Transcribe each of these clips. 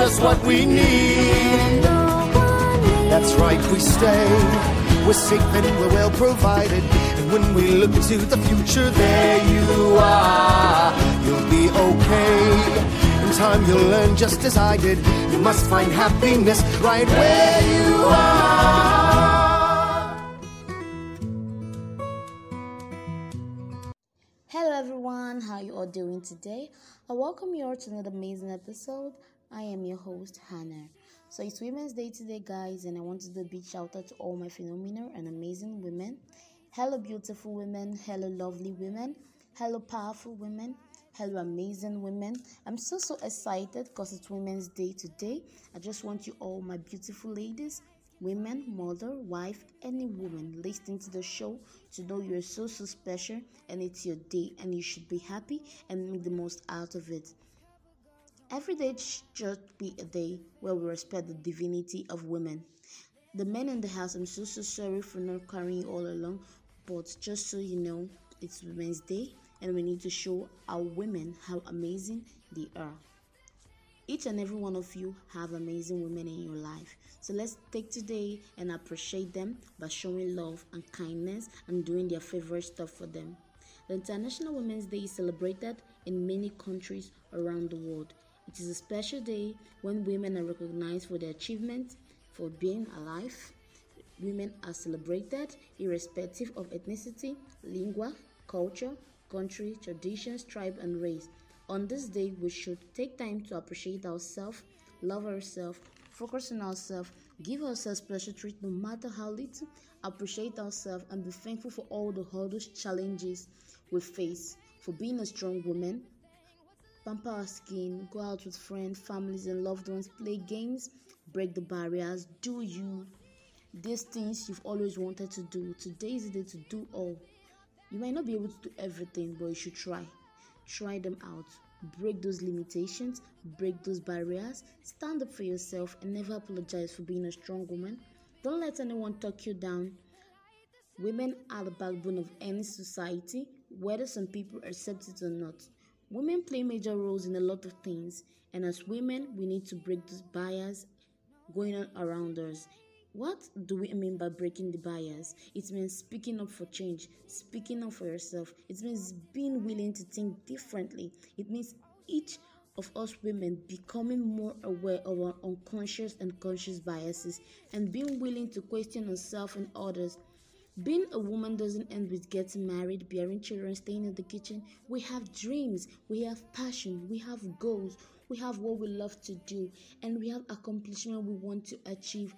us what we need. That's right, we stay. We're safe and we're well provided. And when we look to the future, there you are. You'll be okay. In time, you'll learn just as I did. You must find happiness right where you are. Hello everyone, how you all doing today? I welcome you all to another amazing episode. I am your host Hannah. So it's Women's Day today, guys, and I want to do a big shout out to all my phenomenal and amazing women. Hello, beautiful women. Hello, lovely women. Hello, powerful women. Hello, amazing women. I'm so so excited because it's Women's Day today. I just want you all, my beautiful ladies, women, mother, wife, any woman listening to the show to know you're so so special and it's your day and you should be happy and make the most out of it. Every day should be a day where we respect the divinity of women. The men in the house, I'm so so sorry for not carrying you all along, but just so you know, it's Women's Day and we need to show our women how amazing they are. Each and every one of you have amazing women in your life. So let's take today and appreciate them by showing love and kindness and doing their favorite stuff for them. The International Women's Day is celebrated in many countries around the world. It is a special day when women are recognized for their achievements, for being alive. Women are celebrated irrespective of ethnicity, lingua, culture, country, traditions, tribe, and race. On this day, we should take time to appreciate ourselves, love ourselves, focus on ourselves, give ourselves special treat no matter how little, appreciate ourselves, and be thankful for all the hurdles, challenges we face. For being a strong woman, pamper our skin, go out with friends, families, and loved ones, play games, break the barriers, do you. These things you've always wanted to do. Today is the day to do all. You might not be able to do everything, but you should try. Try them out. Break those limitations, break those barriers, stand up for yourself, and never apologize for being a strong woman. Don't let anyone talk you down. Women are the backbone of any society, whether some people accept it or not. Women play major roles in a lot of things, and as women, we need to break those barriers going on around us. What do we mean by breaking the barriers? It means speaking up for change, speaking up for yourself. It means being willing to think differently. It means each of us women becoming more aware of our unconscious and conscious biases and being willing to question ourselves and others. Being a woman doesn't end with getting married, bearing children, staying in the kitchen. We have dreams, we have passion, we have goals, we have what we love to do, and we have accomplishment we want to achieve.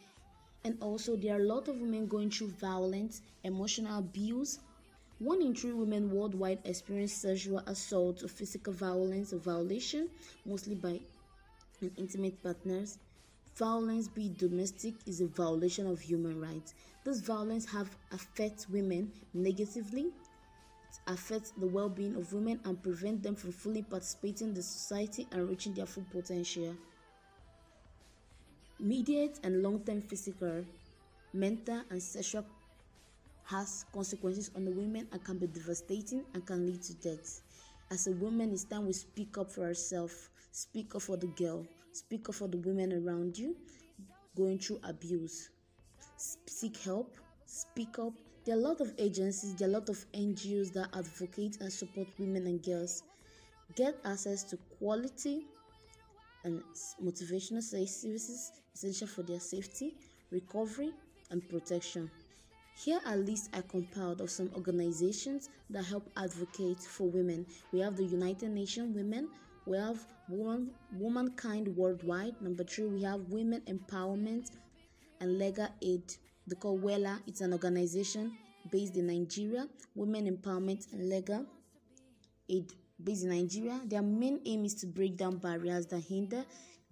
And also, there are a lot of women going through violence, emotional abuse. One in three women worldwide experience sexual assault or physical violence or violation, mostly by intimate partners. Violence, be domestic, is a violation of human rights. This violence have affects women negatively. It affects the well-being of women and prevent them from fully participating in the society and reaching their full potential. Immediate and long-term physical, mental, and sexual has consequences on the women and can be devastating and can lead to death. As a woman, it's time we speak up for ourselves, speak up for the girl, speak up for the women around you going through abuse. Seek help, speak up. There are a lot of agencies, there are a lot of NGOs that advocate and support women and girls. Get access to quality and motivational services essential for their safety, recovery, and protection. Here are lists I compiled of some organizations that help advocate for women. We have the United Nations Women, we have Woman, Womankind Worldwide. Number three, we have Women Empowerment and Legal Aid. The called WELA. It's an organization based in Nigeria. Women Empowerment and Legal Aid based in Nigeria. Their main aim is to break down barriers that hinder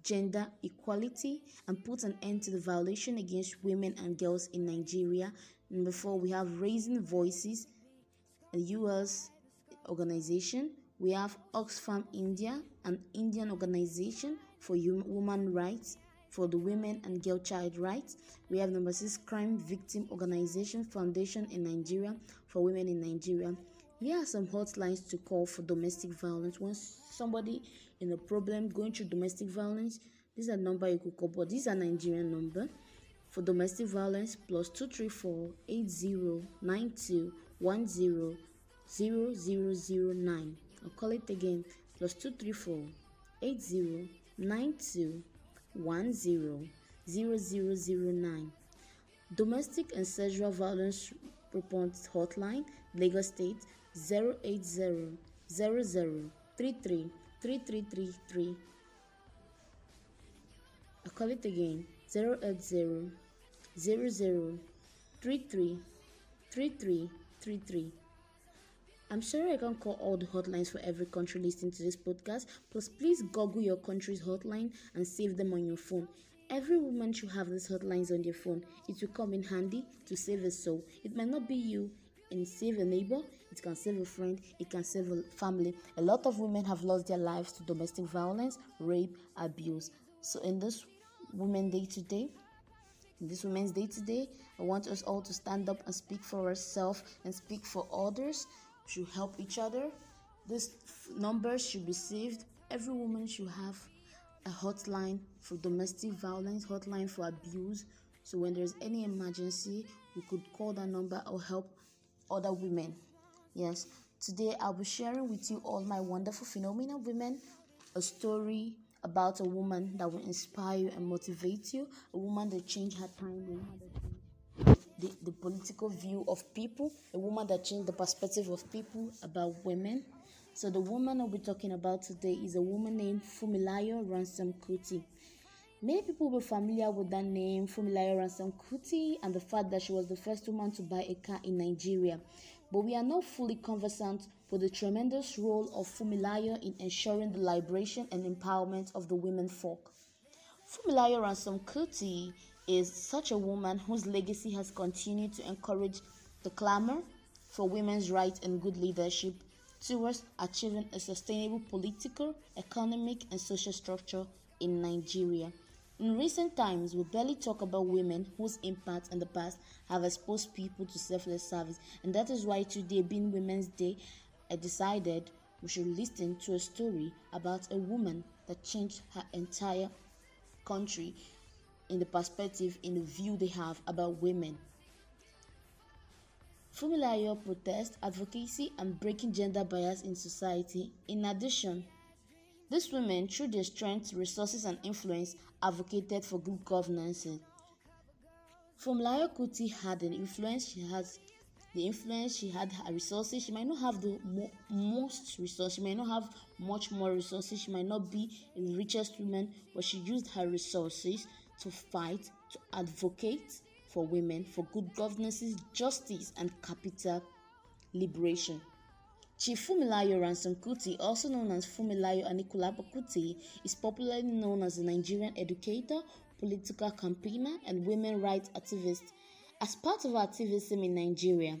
gender equality and put an end to the violation against women and girls in Nigeria. Number four, we have Raising Voices, a US organization. We have Oxfam India, an Indian organization for human rights for the women and girl child rights. We have number six, Crime Victim Organization Foundation in Nigeria for women in Nigeria. Here are some hotlines to call for domestic violence. Once somebody in a problem going through domestic violence, This is a number you could call, but this is a Nigerian number. For domestic violence, plus 234 8092 10 I'll call it again, plus 234 8092 10 Domestic and sexual violence response hotline, Lagos State 080 00 33 3333. I'll call it again 080 00 33 3333. I'm sorry I can't call all the hotlines for every country listening to this podcast, but please Google your country's hotline and save them on your phone. Every woman should have these hotlines on their phone. It will come in handy to save a soul. It might not be you, and save a neighbor, it can save a friend, it can save a family. A lot of women have lost their lives to domestic violence, rape, abuse. So, in this Women Day today, in this Women's Day today, I want us all to stand up and speak for ourselves and speak for others. Should help each other. This number should be saved. Every woman should have a hotline for domestic violence, hotline for abuse. So when there's any emergency, we could call that number or help other women. Yes, today I'll be sharing with you all my wonderful phenomenal women, a story about a woman that will inspire you and motivate you, a woman that changed her time, the, the political view of people, a woman that changed the perspective of people about women. So the woman I'll be talking about today is a woman named Funmilayo Ransome Kuti. Many people will be familiar with that name, Funmilayo Ransome Kuti, and the fact that she was the first woman to buy a car in Nigeria. But we are not fully conversant with the tremendous role of Funmilayo in ensuring the liberation and empowerment of the women folk. Funmilayo Ransome Kuti is such a woman whose legacy has continued to encourage the clamor for women's rights and good leadership towards achieving a sustainable political, economic, and social structure in Nigeria. In recent times, we barely talk about women whose impact in the past have exposed people to selfless service, and that is why today, being Women's Day, I decided we should listen to a story about a woman that changed her entire country in the perspective, in the view they have about women. Funmilayo protest, advocacy, and breaking gender bias in society. In addition, these women, through their strength, resources, and influence, advocated for good governance. Funmilayo Kuti had an influence. She has the influence. She had her resources. She might not have the mo- most resources. She might not have much more resources. She might not be the richest woman, but she used her resources to fight, to advocate, for women for good governance, justice, and capital liberation. Chief Funmilayo Ransome Kuti, also known as Funmilayo Anikulapo Kuti, is popularly known as a Nigerian educator, political campaigner, and women rights activist. As part of her activism in Nigeria,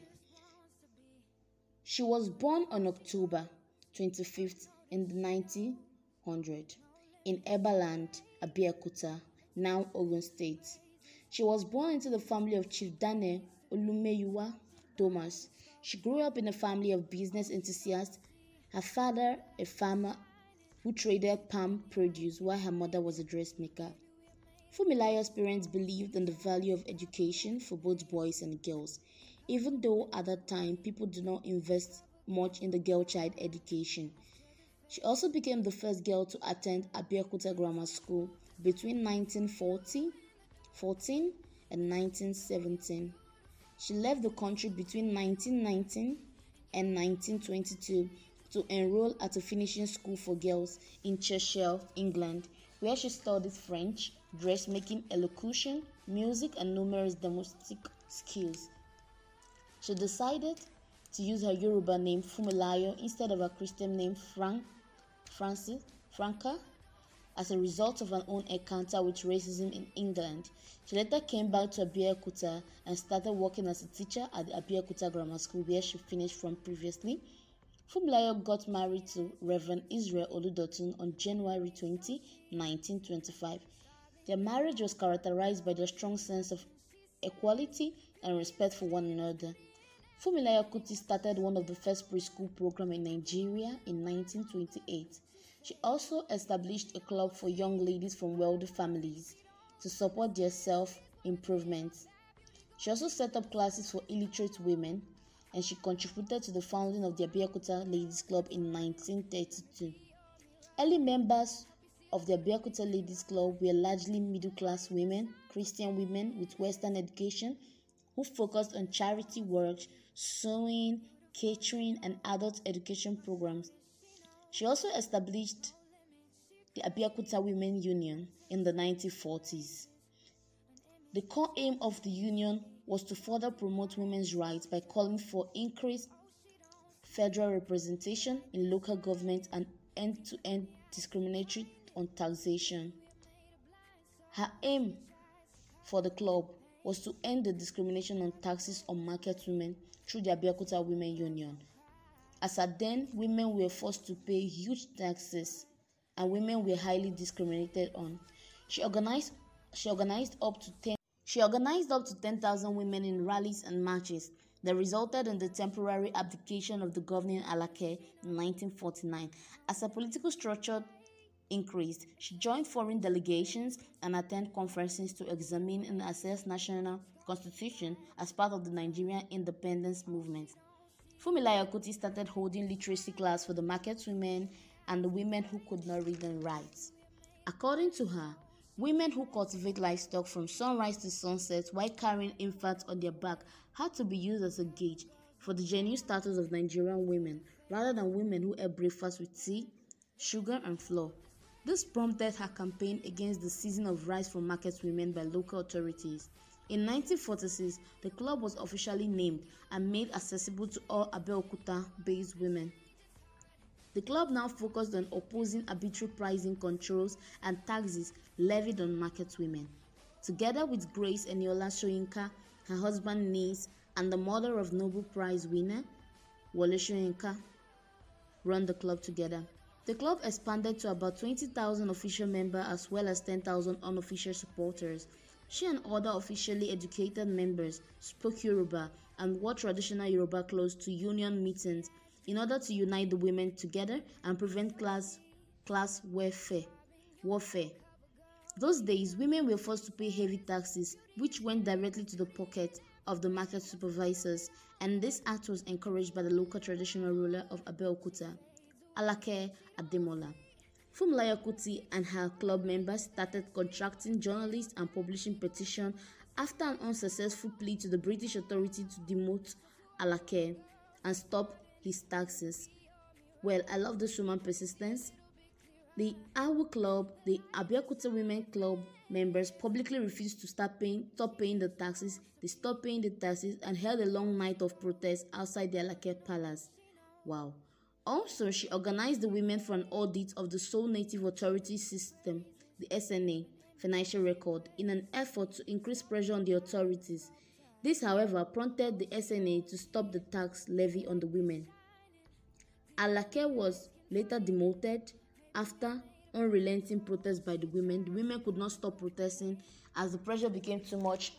she was born on October 25th in the 1900 in Egbaland, Abeokuta, now Ogun State. She was born into the family of Chief Daniel Olumeyuwa Thomas. She grew up in a family of business enthusiasts. Her father, a farmer who traded palm produce, while her mother was a dressmaker. Funmilayo's parents believed in the value of education for both boys and girls, even though at that time people did not invest much in the girl child education. She also became the first girl to attend Abeokuta Grammar School between 1940 14 and 1917. She left the country between 1919 and 1922 to enroll at a finishing school for girls in Cheshire, England, where she studied French, dressmaking, elocution, music, and numerous domestic skills. She decided to use her Yoruba name Funmilayo instead of her Christian name Frank, Francis, Franca as a result of her own encounter with racism in England. She later came back to Abeokuta and started working as a teacher at the Abeokuta Grammar School where she finished from previously. Funmilayo got married to Reverend Israel Oludotun on January 20, 1925. Their marriage was characterized by their strong sense of equality and respect for one another. Funmilayo Kuti started one of the first preschool programs in Nigeria in 1928. She also established a club for young ladies from wealthy families to support their self improvement. She also set up classes for illiterate women and she contributed to the founding of the Abeokuta Ladies Club in 1932. Early members of the Abeokuta Ladies Club were largely middle class women, Christian women with Western education, who focused on charity work, sewing, catering, and adult education programs. She also established the Abeokuta Women Union in the 1940s. The core aim of the union was to further promote women's rights by calling for increased federal representation in local government and end to end discriminatory on taxation. Her aim for the club was to end the discrimination on taxes on market women through the Abeokuta Women Union. As at then, women were forced to pay huge taxes and women were highly discriminated on. She organized she organized up to 10 she organized up to 10,000 women in rallies and marches that resulted in the temporary abdication of the governing Alake in 1949. As her political structure increased, she joined foreign delegations and attended conferences to examine and assess national constitution as part of the Nigerian independence movement. Funmilayo Kuti started holding literacy class for the market women and the women who could not read and write. According to her, Women who cultivate livestock from sunrise to sunset while carrying infants on their back had to be used as a gauge for the genuine status of Nigerian women rather than women who ate breakfast with tea, sugar, and flour. This prompted her campaign against the seizing of rice from market women by local authorities. In 1946, the club was officially named and made accessible to all Abeokuta based women. The club now focused on opposing arbitrary pricing controls and taxes levied on market women. Together with Grace Eniola Soyinka, her husband niece, and the mother of Nobel Prize winner Wole Soyinka, run the club together. The club expanded to about 20,000 official members as well as 10,000 unofficial supporters. She and other officially educated members spoke Yoruba and wore traditional Yoruba clothes to union meetings in order to unite the women together and prevent class class warfare. warfare. Those days, women were forced to pay heavy taxes, which went directly to the pocket of the market supervisors, and this act was encouraged by the local traditional ruler of Abeokuta, Alake Ademola. Kuti and her club members started contracting journalists and publishing petitions after an unsuccessful plea to the British authority to demote Alake and stop his taxes. Well, I love this woman's persistence. The Awu Club, the Abeokuta Women Club members publicly refused to stop paying, stop paying the taxes. They stopped paying the taxes and held a long night of protest outside the Alake Palace. Wow. Also, she organized the women for an audit of the sole native authority system, the SNA, financial record, in an effort to increase pressure on the authorities. This, however, prompted the SNA to stop the tax levy on the women. Alake was later demoted after unrelenting protests by the women. The women could not stop protesting as the pressure became too much.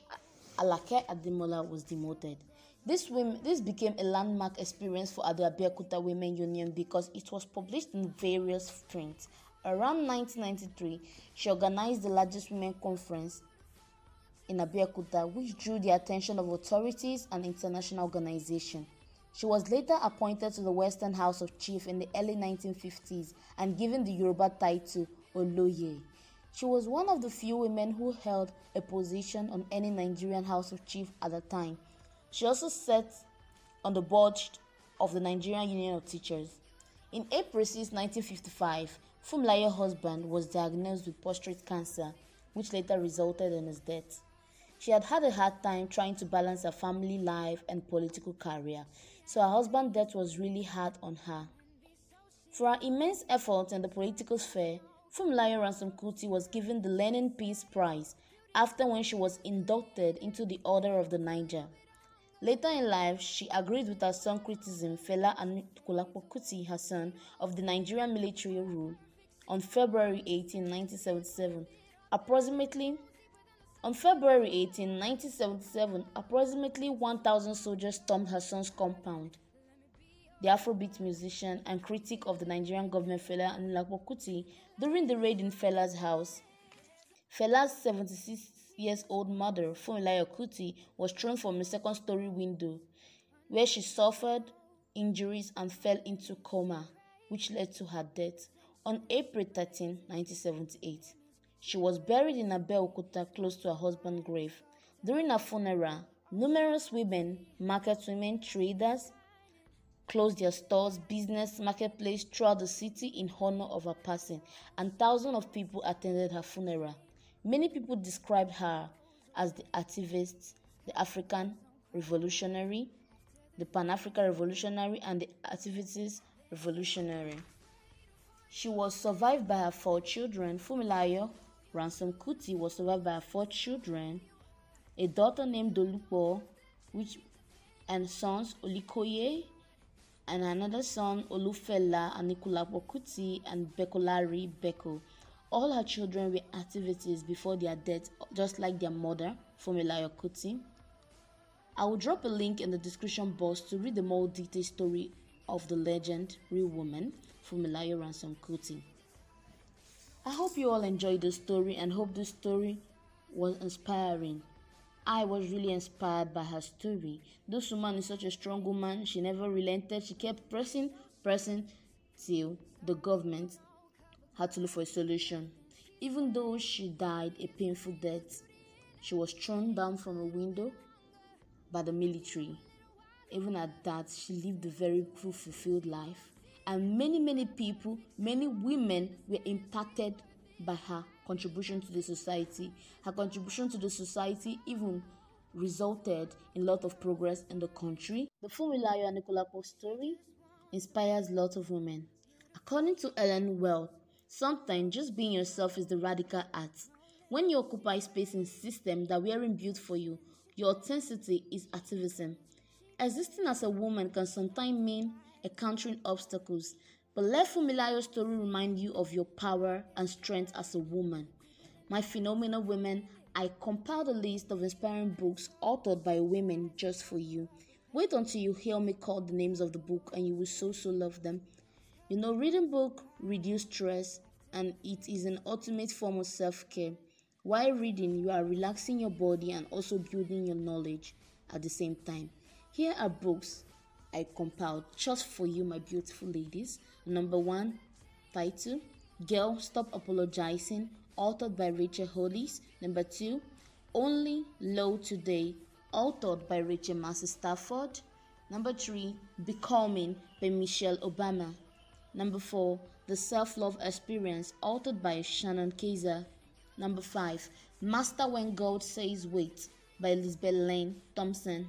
Alake Ademola was demoted. This, women, this became a landmark experience for Abeokuta Women Union because it was published in various prints. Around 1993, she organized the largest women conference in Abeokuta, which drew the attention of authorities and international organizations. She was later appointed to the Western House of Chief in the early 1950s and given the Yoruba title Oloye. She was one of the few women who held a position on any Nigerian House of Chief at the time. She also sat on the board of the Nigerian Union of Teachers. In April 6, 1955, Funmilayo's husband was diagnosed with prostate cancer, which later resulted in his death. She had had a hard time trying to balance her family life and political career, so her husband's death was really hard on her. For her immense efforts in the political sphere, Funmilayo Ransome Kuti was given the Lenin Peace Prize after when she was inducted into the Order of the Niger. Later in life, she agreed with her son criticism Fela Anikulapo Kuti, her son, of the Nigerian military rule on February 18, 1977. Approximately on February 18, 1977, approximately 1,000 soldiers stormed her son's compound. the Afrobeat musician and critic of the Nigerian government Fela Kuti during the raid in Fela's house. Fela's 76 years old mother, Funmilayo Kuti, was thrown from a second story window where she suffered injuries and fell into coma, which led to her death on April 13, 1978. She was buried in Abeokuta close to her husband's grave. During her funeral, numerous women, market women, traders, closed their stores, business, marketplace throughout the city in honor of her passing, and thousands of people attended her funeral. Many people described her as the activist, the African revolutionary, the Pan African revolutionary, and the activist revolutionary. She was survived by her four children. Funmilayo Ransome Kuti was survived by her four children, a daughter named Dolupo, which and sons Olikoye, and another son Olufela Anikulapo Kuti and Bekolari Beko. All her children were activities before their death, just like their mother, Funmilayo Kuti. I will drop a link in the description box to read the more detailed story of the legend, real woman, Funmilayo Ransome Kuti. I hope you all enjoyed the story and hope this story was inspiring. I was really inspired by her story. This woman is such a strong woman. She never relented. She kept pressing, pressing till the government had to look for a solution. Even though she died a painful death, she was thrown down from a window by the military. Even at that, she lived a very fulfilled life. And many, many people, many women were impacted by her contribution to the society. Her contribution to the society even resulted in a lot of progress in the country. The Funmilayo Anikulapo story inspires lots of women. According to Ellen Well, sometimes just being yourself is the radical act. When you occupy space in system that weren't built for you, your authenticity is activism. Existing as a woman can sometimes mean encountering obstacles, but let Funmilayo's story remind you of your power and strength as a woman. My phenomenal women, I compiled a list of inspiring books authored by women just for you. Wait until you hear me call the names of the book and you will so so love them. You know, reading book reduce stress and it is an ultimate form of self-care. While reading, you are relaxing your body and also building your knowledge at the same time. Here are books I compiled just for you, my beautiful ladies. Number one, title Girl Stop Apologizing, authored by Rachel Hollis. Number two, Only Love Today, authored by Rachel Macy Stafford. Number three, Becoming by Michelle Obama. Number four, The Self Love Experience, authored by Shannon Kaiser. Number five, Master When God Says Wait by Elizabeth Laing Thompson.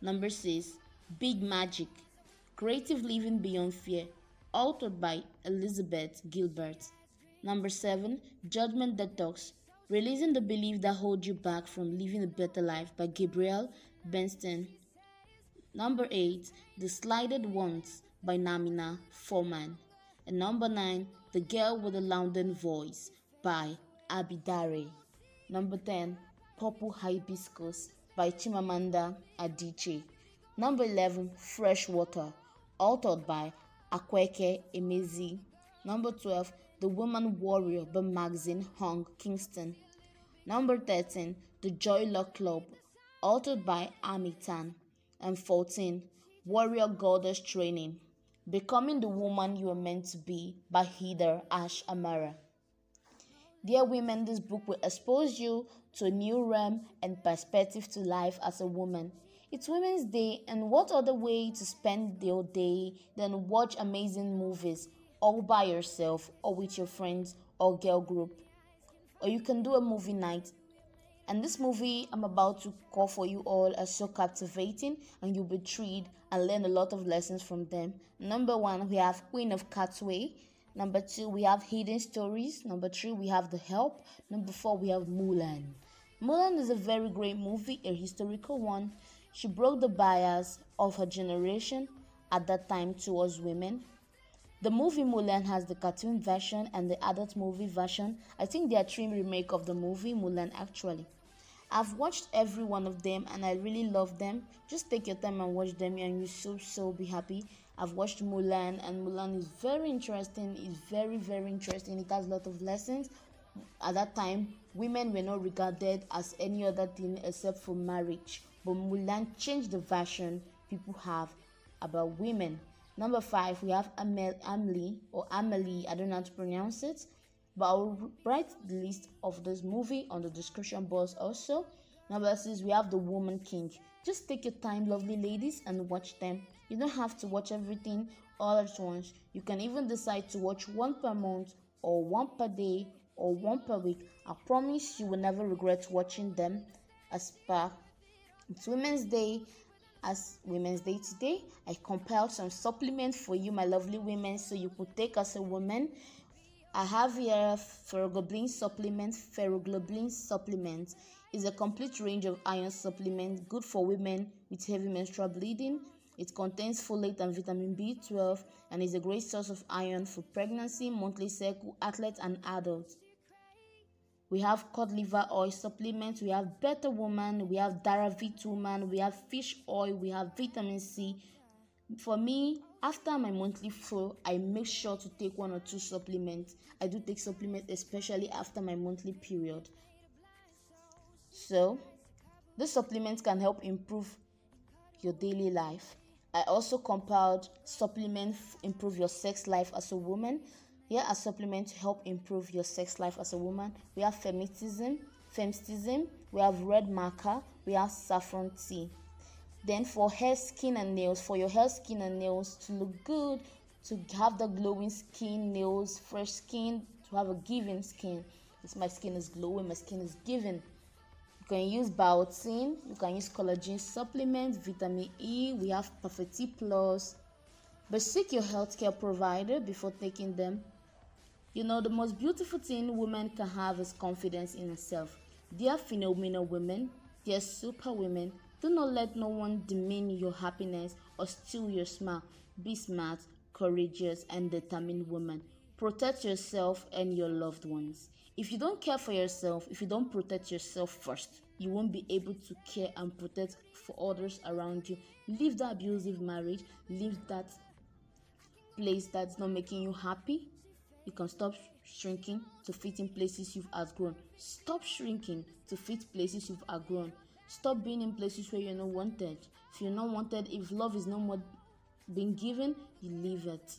Number six, Big Magic Creative Living Beyond Fear, authored by Elizabeth Gilbert. Number 7 Judgment Detox Releasing the Belief That Holds You Back from Living a Better Life by Gabrielle Bernstein. Number 8 The Slighted Ones by Namina Forna. And number 9 The Girl with a Louding Voice by Abi Daré. Number 10 Purple Hibiscus by Chimamanda Adichie. Number 11, Fresh Water, authored by Akwaeke Emezi. Number 12, The Woman Warrior by Maxine Hong Kingston. Number 13, The Joy Luck Club, authored by Amy Tan. And 14, Warrior Goddess Training, Becoming the Woman You Are Meant to Be by Heather Ash Amara. Dear women, this book will expose you to a new realm and perspective to life as a woman. It's Women's Day, and what other way to spend your day than watch amazing movies all by yourself or with your friends or girl group? Or you can do a movie night. And this movie I'm about to call for you all are so captivating, and you'll be thrilled and learn a lot of lessons from them. Number one, we have Queen of Katwe. Number two, we have Hidden Stories. Number three, we have The Help. Number four, we have Mulan. Mulan is a very great movie, a historical one. She broke the bias of her generation at that time towards women. The movie Mulan has the cartoon version and the adult movie version. I think there are three remake of the movie Mulan actually. I've watched every one of them and I really love them. Just take your time and watch them and you so so be happy. I've watched Mulan, and Mulan is very interesting. It's very, very interesting. It has a lot of lessons. At that time, women were not regarded as any other thing except for marriage. But Mulan changed the version people have about women. Number five, we have Amel Amli or Amelie. I don't know how to pronounce it, but I'll write the list of this movie on the description box also. Number six, we have The Woman King. Just take your time, lovely ladies, and watch them. You don't have to watch everything all at once. You can even decide to watch one per month, or one per day, or one per week. I promise you will never regret watching them. As per it's Women's Day, as Women's Day today, I compiled some supplements for you, my lovely women, so you could take as a woman. I have here ferroglobulin supplement. Ferroglobulin supplement is a complete range of iron supplements good for women with heavy menstrual bleeding. It contains folate and vitamin B12 and is a great source of iron for pregnancy, monthly cycle, athletes, and adults. We have cod liver oil supplements, we have Better Woman, we have Daravit Woman, we have fish oil, we have vitamin C. For me, after my monthly flow, I make sure to take one or two supplements. I do take supplements, especially after my monthly period. So, this supplement can help improve your daily life. I also compiled supplements improve your sex life as a woman. Here are supplements to help improve your sex life as a woman. We have feminism, femstism, we have red marker, we have saffron tea. Then for hair, skin and nails, for your hair, skin and nails to look good, to have the glowing skin, nails, fresh skin, to have a giving skin. This my skin is glowing, my skin is giving. You can use biotin, you can use collagen supplements, vitamin E, we have Perfect Plus. But seek your healthcare provider before taking them. You know, the most beautiful thing women can have is confidence in herself. They are phenomenal women, they are super women, do not let no one demean your happiness or steal your smile. Be smart, courageous, and determined woman. Protect yourself and your loved ones. If you don't care for yourself, if you don't protect yourself first, you won't be able to care and protect for others around you. Leave that abusive marriage, leave that place that's not making you happy you can stop shrinking to fit in places you've outgrown. Stop shrinking to fit places you've outgrown. Stop being in places where you're not wanted. If you're not wanted, if love is no more being given, you leave it.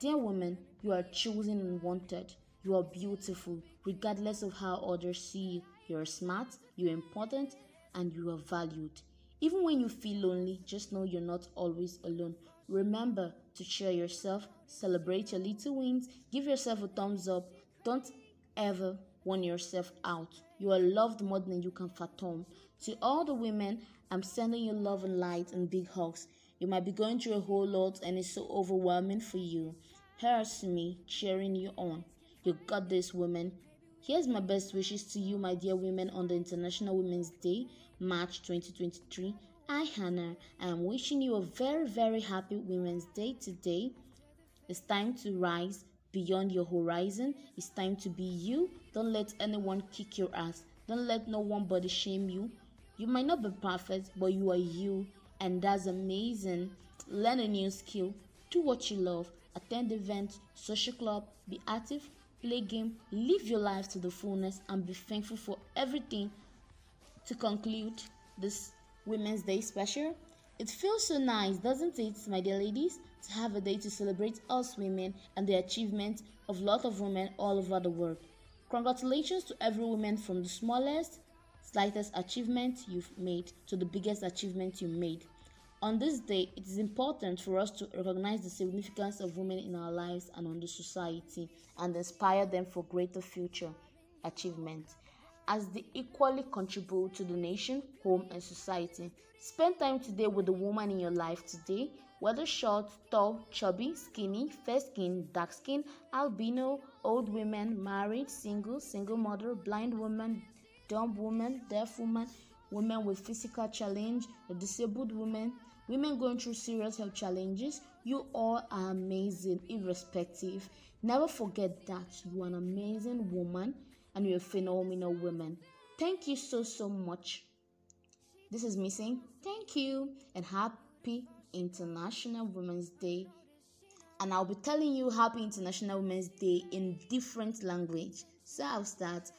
Dear woman, you are chosen and wanted. You are beautiful, regardless of how others see you. You're smart, you're important, and you are valued. Even when you feel lonely, just know you're not always alone. Remember to cheer yourself, celebrate your little wins, give yourself a thumbs up. Don't ever want yourself out. You are loved more than you can fathom. To all the women, I'm sending you love and light and big hugs. You might be going through a whole lot and it's so overwhelming for you. Here's me cheering you on. You got this, woman. Here's my best wishes to you, my dear women, on the International Women's Day, March 2023. Hi, Hannah. I am wishing you a very, very happy Women's Day today. It's time to rise beyond your horizon. It's time to be you. Don't let anyone kick your ass. Don't let no one body shame you. You might not be perfect, but you are you, and that's amazing. Learn a new skill. Do what you love. Attend events, social club, be active, play game, live your life to the fullness, and be thankful for everything. To conclude this Women's Day special. It feels so nice, doesn't it, my dear ladies, to have a day to celebrate us women and the achievements of lot of women all over the world. Congratulations to every woman from the smallest, slightest achievement you've made to the biggest achievement you made. On this day, it is important for us to recognize the significance of women in our lives and on the society and inspire them for greater future achievements as they equally contribute to the nation, home, and society. Spend time today with the woman in your life today, whether short, tall, chubby, skinny, fair skin, dark skin, albino, old women, married, single, single mother, blind woman, dumb woman, deaf woman, women with physical challenge, a disabled woman, women going through serious health challenges. You all are amazing, irrespective. Never forget that you are an amazing woman and you're a phenomenal woman. Thank you so, so much. This is me saying thank you and happy International Women's Day, and I'll be telling you Happy International Women's Day in different language. So I'll start.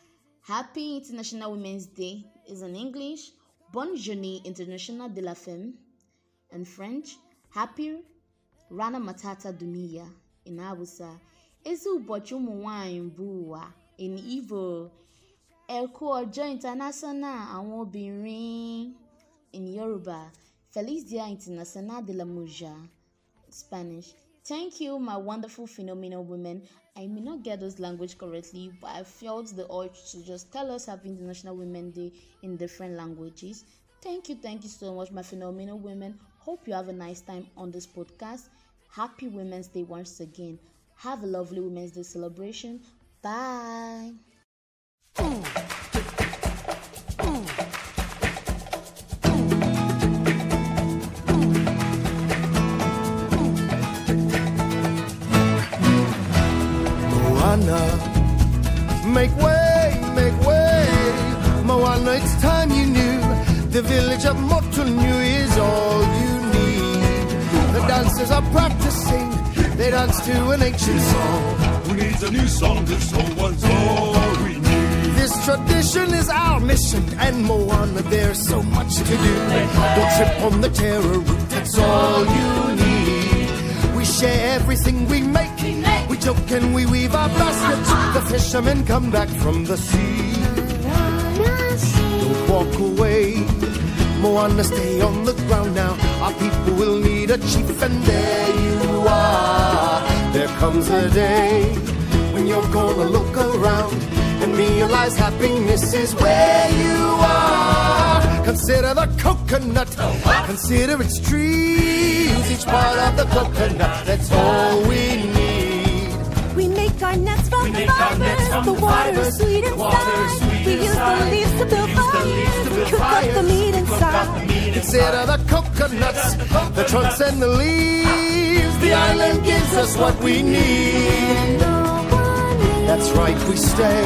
Happy International Women's Day is in English. Bonne journée internationale de la femme in French. Happy Rana Matata Dunia in Hausa. Ezi ụbọchị ụmụ nwanyị bụ ụwa in Igbo. Ẹ kú ọjọ́ international àwọn obìnrin in Yoruba. Feliz Dia Internacional de la Mujer Spanish. Thank you, my wonderful phenomenal women. I may not get those language correctly, but I felt the urge to just tell us Happy International Women Day in different languages. Thank you, thank you so much, my phenomenal women. Hope you have a nice time on this podcast. Happy Women's Day once again. Have a lovely Women's Day celebration. Bye. Moana, make way, make way. Moana, it's time you knew. The village of Motunui is all you need. The dancers are practicing, they dance to an ancient song. Who needs a new song? This old one's all we need. This tradition is our mission, and Moana, there's so much to do. Don't trip on the terror route, that's all you need. We share everything we make. Joke and we weave our baskets. The fishermen come back from the sea. Don't walk away. Moana, stay on the ground now. Our people will need a chief, and there you are. There comes a day when you're gonna look around and realize happiness is where you are. Consider the coconut, consider its trees, each part of the coconut. That's all we need. We make our nets from the make our nets fibers. from The the water fibers. is sweet The water inside. We use the leaves to build We use fires to and build cook up the meat Cook up the inside. meat Consider the coconuts, the trunks and the leaves. The island gives us what we need. That's right, we stay.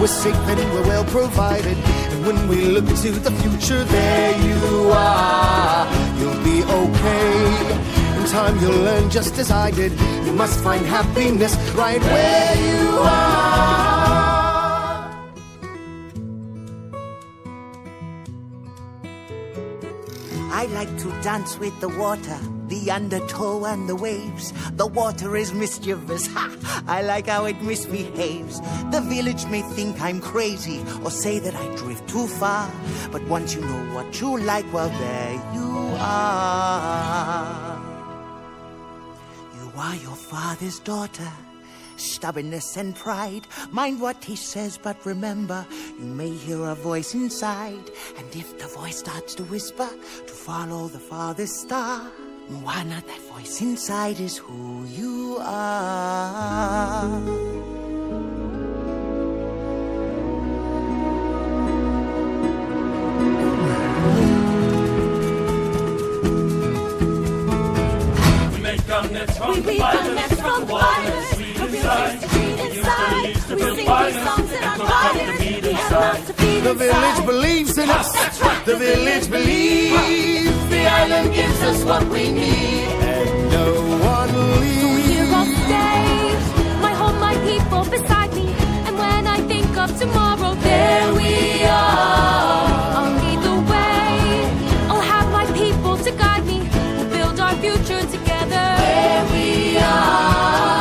We're safe and we're well provided. And when we look to the future, there you are. You'll be okay. Time, you'll learn just as I did. You must find happiness right where you are. I like to dance with the water, the undertow and the waves. The water is mischievous. Ha! I like how it misbehaves. The village may think I'm crazy or say that I drift too far. But once you know what you like, well, there you are. Are your father's daughter. Stubbornness and pride. Mind what he says, but remember, you may hear a voice inside. And if the voice starts to whisper, to follow the father's star. Moana, that voice inside is who you are. we weep and from the violence. We refuse to treat inside. We sing these songs in our choirs. We have lots The village believes in us. The village believes. The island gives us what we need. And no one leaves. So here I'll stay. My home, my people beside me. And when I think of tomorrow, there we are. I'll lead the way. I'll have my people to guide me. We'll build our future together. Oh.